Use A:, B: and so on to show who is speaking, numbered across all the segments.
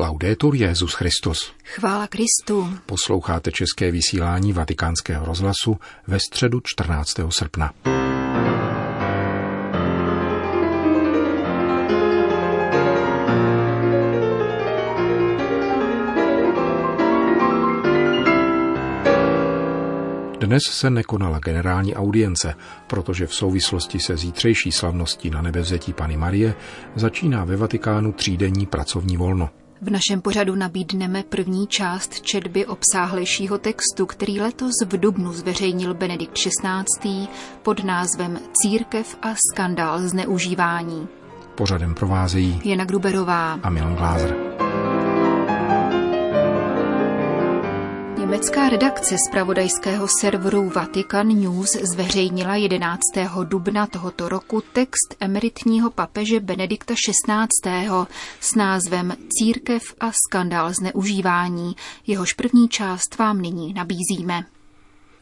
A: Laudetur Jezus Christus.
B: Chvála Kristu.
A: Posloucháte české vysílání Vatikánského rozhlasu ve středu 14. srpna. Dnes se nekonala generální audience, protože v souvislosti se zítřejší slavností na nebevzetí Pany Marie začíná ve Vatikánu třídenní pracovní volno.
B: V našem pořadu nabídneme první část četby obsáhlejšího textu, který letos v Dubnu zveřejnil Benedikt XVI. pod názvem Církev a skandál zneužívání.
A: Pořadem provázejí
B: Jana Gruberová
A: a Milan Glázer.
B: Německá redakce zpravodajského serveru Vatican News zveřejnila 11. dubna tohoto roku text emeritního papeže Benedikta XVI. s názvem Církev a skandál zneužívání. Jehož první část vám nyní nabízíme.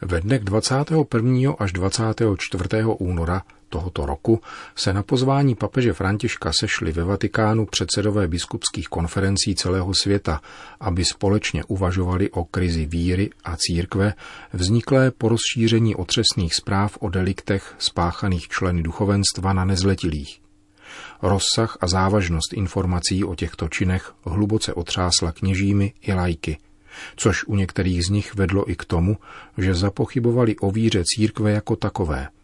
A: Ve dnech 21. až 24. února tohoto roku se na pozvání papeže Františka sešli ve Vatikánu předsedové biskupských konferencí celého světa, aby společně uvažovali o krizi víry a církve, vzniklé po rozšíření otřesných zpráv o deliktech spáchaných členy duchovenstva na nezletilých. Rozsah a závažnost informací o těchto činech hluboce otřásla kněžími i lajky – což u některých z nich vedlo i k tomu, že zapochybovali o víře církve jako takové –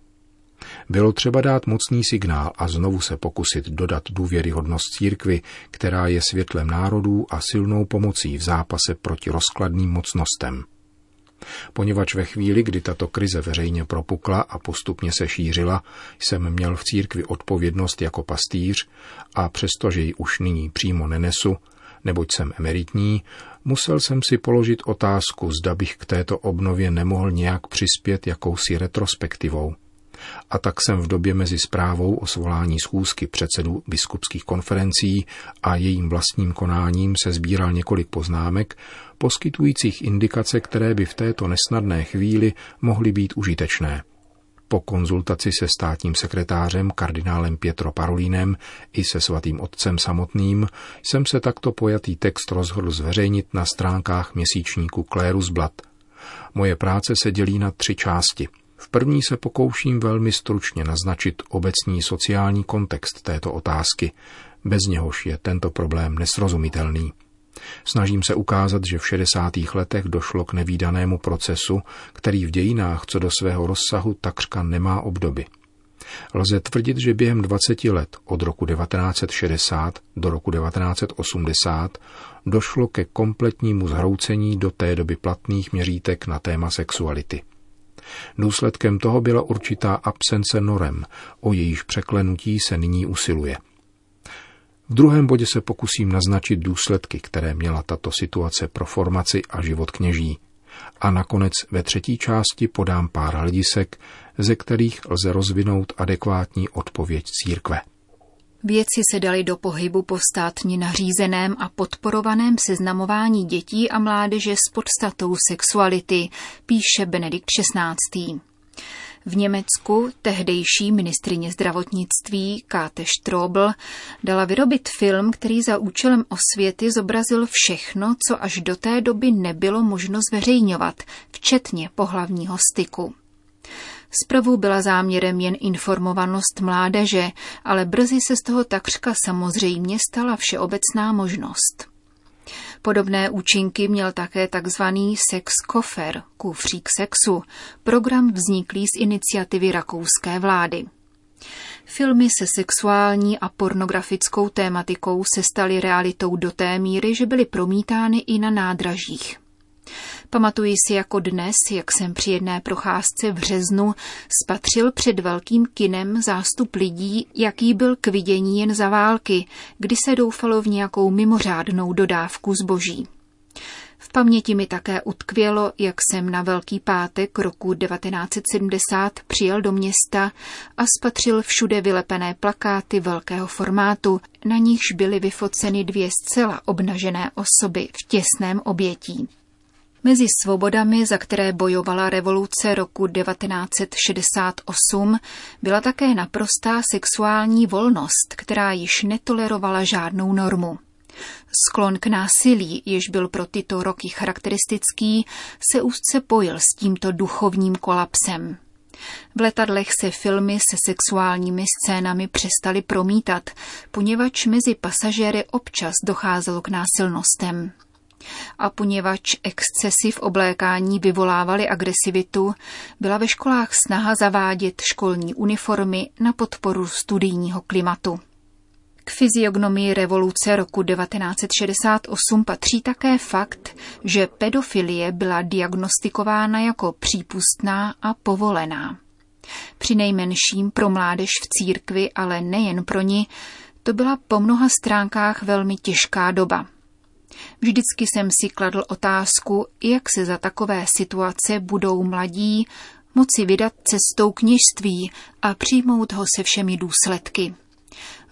A: bylo třeba dát mocný signál a znovu se pokusit dodat důvěryhodnost církvy, která je světlem národů a silnou pomocí v zápase proti rozkladným mocnostem. Poněvadž ve chvíli, kdy tato krize veřejně propukla a postupně se šířila, jsem měl v církvi odpovědnost jako pastýř a přestože ji už nyní přímo nenesu, neboť jsem emeritní, musel jsem si položit otázku, zda bych k této obnově nemohl nějak přispět jakousi retrospektivou. A tak jsem v době mezi zprávou o svolání schůzky předsedů biskupských konferencí a jejím vlastním konáním se sbíral několik poznámek, poskytujících indikace, které by v této nesnadné chvíli mohly být užitečné. Po konzultaci se státním sekretářem kardinálem Pietro Parolínem i se svatým otcem samotným jsem se takto pojatý text rozhodl zveřejnit na stránkách měsíčníku Klérus Blad. Moje práce se dělí na tři části – v první se pokouším velmi stručně naznačit obecný sociální kontext této otázky, bez něhož je tento problém nesrozumitelný. Snažím se ukázat, že v 60. letech došlo k nevýdanému procesu, který v dějinách co do svého rozsahu takřka nemá obdoby. Lze tvrdit, že během 20 let od roku 1960 do roku 1980 došlo ke kompletnímu zhroucení do té doby platných měřítek na téma sexuality. Důsledkem toho byla určitá absence norem, o jejíž překlenutí se nyní usiluje. V druhém bodě se pokusím naznačit důsledky, které měla tato situace pro formaci a život kněží. A nakonec ve třetí části podám pár hledisek, ze kterých lze rozvinout adekvátní odpověď církve.
B: Věci se dali do pohybu po státně nařízeném a podporovaném seznamování dětí a mládeže s podstatou sexuality, píše Benedikt XVI. V Německu tehdejší ministrině zdravotnictví Káte Strobl dala vyrobit film, který za účelem osvěty zobrazil všechno, co až do té doby nebylo možno zveřejňovat, včetně pohlavního styku. Zprvu byla záměrem jen informovanost mládeže, ale brzy se z toho takřka samozřejmě stala všeobecná možnost. Podobné účinky měl také tzv. sex kofer, kufřík sexu, program vzniklý z iniciativy rakouské vlády. Filmy se sexuální a pornografickou tématikou se staly realitou do té míry, že byly promítány i na nádražích. Pamatuji si jako dnes, jak jsem při jedné procházce v březnu spatřil před velkým kinem zástup lidí, jaký byl k vidění jen za války, kdy se doufalo v nějakou mimořádnou dodávku zboží. V paměti mi také utkvělo, jak jsem na Velký pátek roku 1970 přijel do města a spatřil všude vylepené plakáty velkého formátu, na nichž byly vyfoceny dvě zcela obnažené osoby v těsném obětí. Mezi svobodami, za které bojovala revoluce roku 1968, byla také naprostá sexuální volnost, která již netolerovala žádnou normu. Sklon k násilí, jež byl pro tyto roky charakteristický, se úzce pojil s tímto duchovním kolapsem. V letadlech se filmy se sexuálními scénami přestaly promítat, poněvadž mezi pasažéry občas docházelo k násilnostem. A poněvadž excesy v oblékání vyvolávaly agresivitu, byla ve školách snaha zavádět školní uniformy na podporu studijního klimatu. K fyziognomii revoluce roku 1968 patří také fakt, že pedofilie byla diagnostikována jako přípustná a povolená. Při nejmenším pro mládež v církvi, ale nejen pro ní, to byla po mnoha stránkách velmi těžká doba. Vždycky jsem si kladl otázku, jak se za takové situace budou mladí moci vydat cestou kněžství a přijmout ho se všemi důsledky.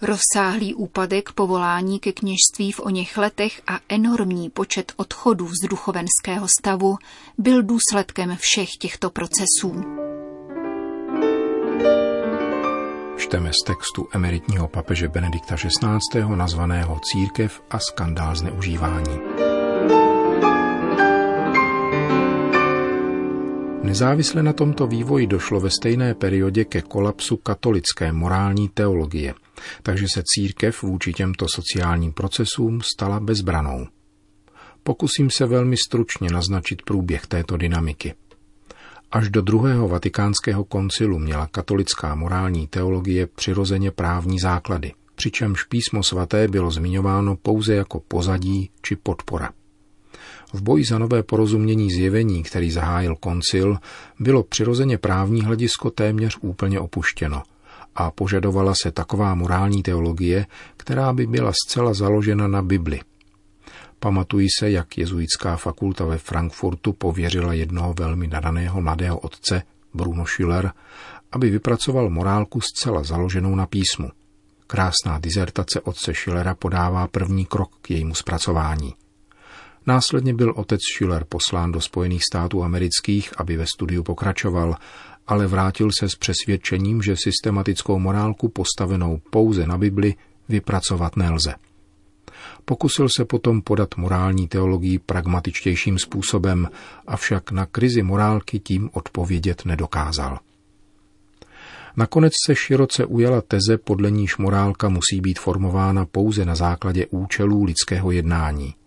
B: Rozsáhlý úpadek povolání ke kněžství v oněch letech a enormní počet odchodů z duchovenského stavu byl důsledkem všech těchto procesů.
A: Čteme z textu emeritního papeže Benedikta XVI. nazvaného Církev a skandál zneužívání. Nezávisle na tomto vývoji došlo ve stejné periodě ke kolapsu katolické morální teologie, takže se církev vůči těmto sociálním procesům stala bezbranou. Pokusím se velmi stručně naznačit průběh této dynamiky. Až do druhého vatikánského koncilu měla katolická morální teologie přirozeně právní základy, přičemž písmo svaté bylo zmiňováno pouze jako pozadí či podpora. V boji za nové porozumění zjevení, který zahájil koncil, bylo přirozeně právní hledisko téměř úplně opuštěno a požadovala se taková morální teologie, která by byla zcela založena na Bibli. Pamatují se, jak jezuitská fakulta ve Frankfurtu pověřila jednoho velmi nadaného mladého otce, Bruno Schiller, aby vypracoval morálku zcela založenou na písmu. Krásná dizertace otce Schillera podává první krok k jejímu zpracování. Následně byl otec Schiller poslán do Spojených států amerických, aby ve studiu pokračoval, ale vrátil se s přesvědčením, že systematickou morálku postavenou pouze na Bibli vypracovat nelze. Pokusil se potom podat morální teologii pragmatičtějším způsobem, avšak na krizi morálky tím odpovědět nedokázal. Nakonec se široce ujala teze, podle níž morálka musí být formována pouze na základě účelů lidského jednání –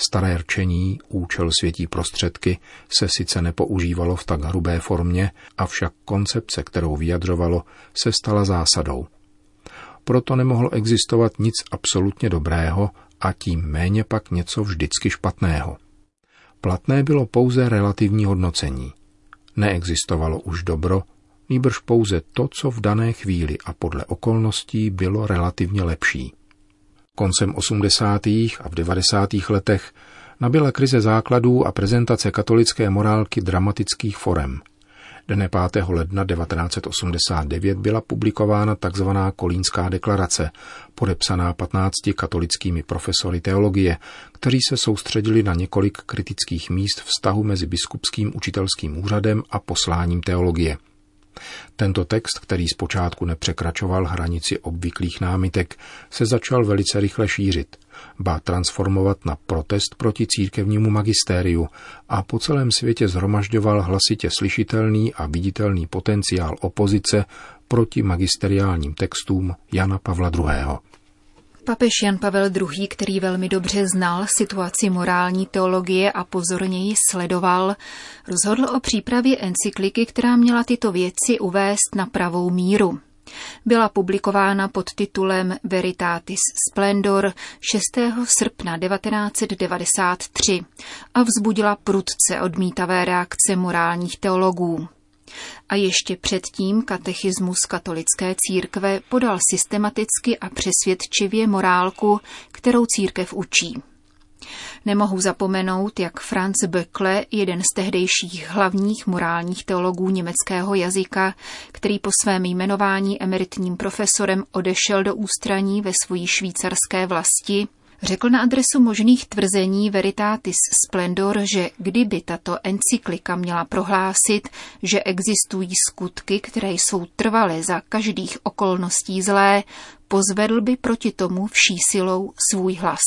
A: Staré rčení, účel světí prostředky, se sice nepoužívalo v tak hrubé formě, avšak koncepce, kterou vyjadřovalo, se stala zásadou. Proto nemohlo existovat nic absolutně dobrého a tím méně pak něco vždycky špatného. Platné bylo pouze relativní hodnocení. Neexistovalo už dobro, nýbrž pouze to, co v dané chvíli a podle okolností bylo relativně lepší. Koncem 80. a v 90. letech nabyla krize základů a prezentace katolické morálky dramatických forem. Dne 5. ledna 1989 byla publikována tzv. Kolínská deklarace, podepsaná 15 katolickými profesory teologie, kteří se soustředili na několik kritických míst vztahu mezi biskupským učitelským úřadem a posláním teologie – tento text, který zpočátku nepřekračoval hranici obvyklých námitek, se začal velice rychle šířit, ba transformovat na protest proti církevnímu magistériu a po celém světě zhromažďoval hlasitě slyšitelný a viditelný potenciál opozice proti magisteriálním textům Jana Pavla II.
B: Papež Jan Pavel II., který velmi dobře znal situaci morální teologie a pozorně ji sledoval, rozhodl o přípravě encykliky, která měla tyto věci uvést na pravou míru. Byla publikována pod titulem Veritatis Splendor 6. srpna 1993 a vzbudila prudce odmítavé reakce morálních teologů. A ještě předtím katechismus katolické církve podal systematicky a přesvědčivě morálku, kterou církev učí. Nemohu zapomenout, jak Franz Böckle, jeden z tehdejších hlavních morálních teologů německého jazyka, který po svém jmenování emeritním profesorem odešel do ústraní ve svojí švýcarské vlasti, Řekl na adresu možných tvrzení Veritatis Splendor, že kdyby tato encyklika měla prohlásit, že existují skutky, které jsou trvalé za každých okolností zlé, pozvedl by proti tomu vší silou svůj hlas.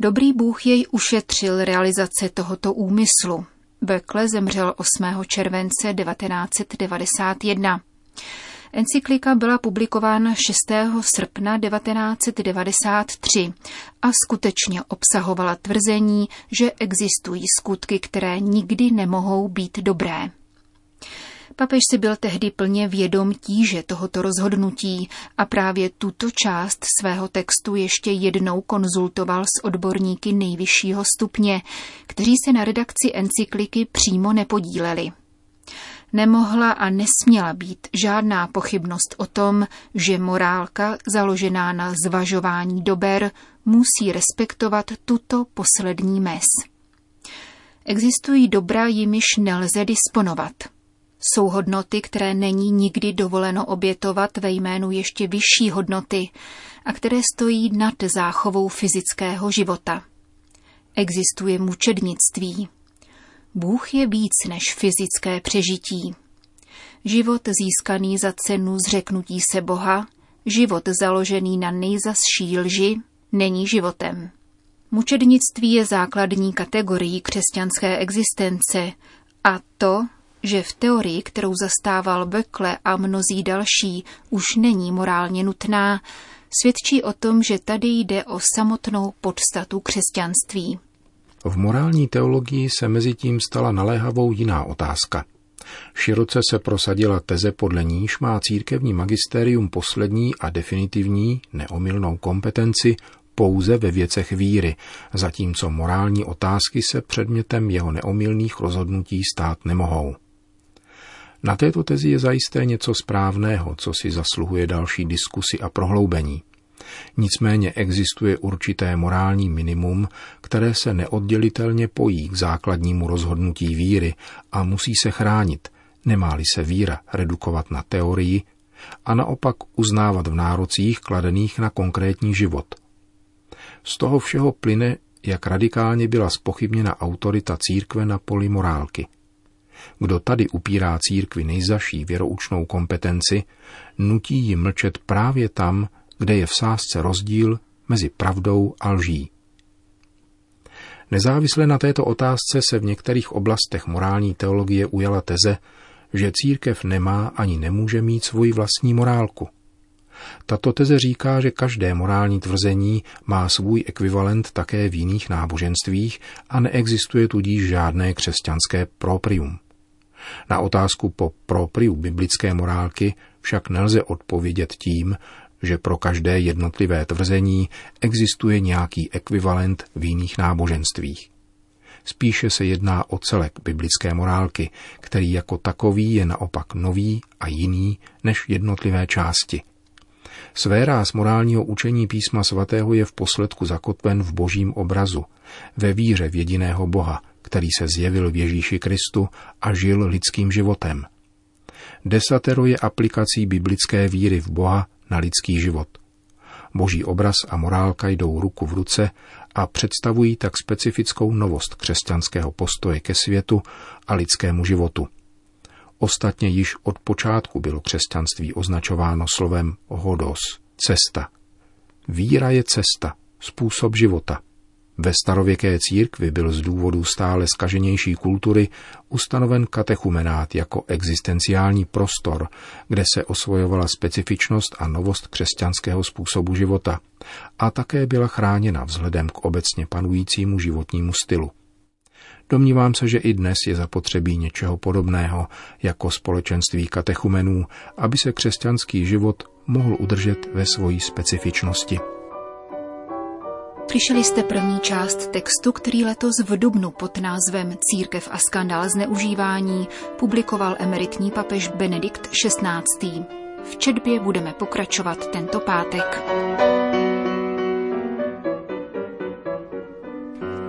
B: Dobrý Bůh jej ušetřil realizace tohoto úmyslu. Bekle zemřel 8. července 1991. Encyklika byla publikována 6. srpna 1993 a skutečně obsahovala tvrzení, že existují skutky, které nikdy nemohou být dobré. Papež si byl tehdy plně vědom tíže tohoto rozhodnutí a právě tuto část svého textu ještě jednou konzultoval s odborníky nejvyššího stupně, kteří se na redakci encykliky přímo nepodíleli. Nemohla a nesměla být žádná pochybnost o tom, že morálka založená na zvažování dober musí respektovat tuto poslední mez. Existují dobra, jimiž nelze disponovat – jsou hodnoty, které není nikdy dovoleno obětovat ve jménu ještě vyšší hodnoty a které stojí nad záchovou fyzického života. Existuje mučednictví. Bůh je víc než fyzické přežití. Život získaný za cenu zřeknutí se Boha, život založený na nejzasší lži, není životem. Mučednictví je základní kategorií křesťanské existence a to že v teorii, kterou zastával Böckle a mnozí další, už není morálně nutná, svědčí o tom, že tady jde o samotnou podstatu křesťanství.
A: V morální teologii se mezi tím stala naléhavou jiná otázka. Široce se prosadila teze, podle níž má církevní magisterium poslední a definitivní, neomylnou kompetenci pouze ve věcech víry, zatímco morální otázky se předmětem jeho neomylných rozhodnutí stát nemohou. Na této tezi je zajisté něco správného, co si zasluhuje další diskusy a prohloubení. Nicméně existuje určité morální minimum, které se neoddělitelně pojí k základnímu rozhodnutí víry a musí se chránit, nemá-li se víra redukovat na teorii a naopak uznávat v nárocích kladených na konkrétní život. Z toho všeho plyne, jak radikálně byla spochybněna autorita církve na poli morálky – kdo tady upírá církvi nejzaší věroučnou kompetenci, nutí ji mlčet právě tam, kde je v sázce rozdíl mezi pravdou a lží. Nezávisle na této otázce se v některých oblastech morální teologie ujala teze, že církev nemá ani nemůže mít svoji vlastní morálku. Tato teze říká, že každé morální tvrzení má svůj ekvivalent také v jiných náboženstvích a neexistuje tudíž žádné křesťanské proprium. Na otázku po propriu biblické morálky však nelze odpovědět tím, že pro každé jednotlivé tvrzení existuje nějaký ekvivalent v jiných náboženstvích. Spíše se jedná o celek biblické morálky, který jako takový je naopak nový a jiný než jednotlivé části. Své ráz morálního učení písma svatého je v posledku zakotven v božím obrazu, ve víře v jediného Boha, který se zjevil v Ježíši Kristu a žil lidským životem. Desatero je aplikací biblické víry v Boha na lidský život. Boží obraz a morálka jdou ruku v ruce a představují tak specifickou novost křesťanského postoje ke světu a lidskému životu. Ostatně již od počátku bylo křesťanství označováno slovem hodos, cesta. Víra je cesta, způsob života – ve starověké církvi byl z důvodu stále skaženější kultury ustanoven katechumenát jako existenciální prostor, kde se osvojovala specifičnost a novost křesťanského způsobu života a také byla chráněna vzhledem k obecně panujícímu životnímu stylu. Domnívám se, že i dnes je zapotřebí něčeho podobného jako společenství katechumenů, aby se křesťanský život mohl udržet ve svojí specifičnosti.
B: Slyšeli jste první část textu, který letos v Dubnu pod názvem Církev a skandál zneužívání publikoval emeritní papež Benedikt XVI. V četbě budeme pokračovat tento pátek.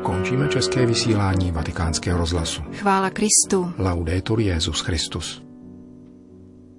A: Končíme české vysílání vatikánského rozhlasu.
B: Chvála Kristu.
A: Laudetur Jezus Christus.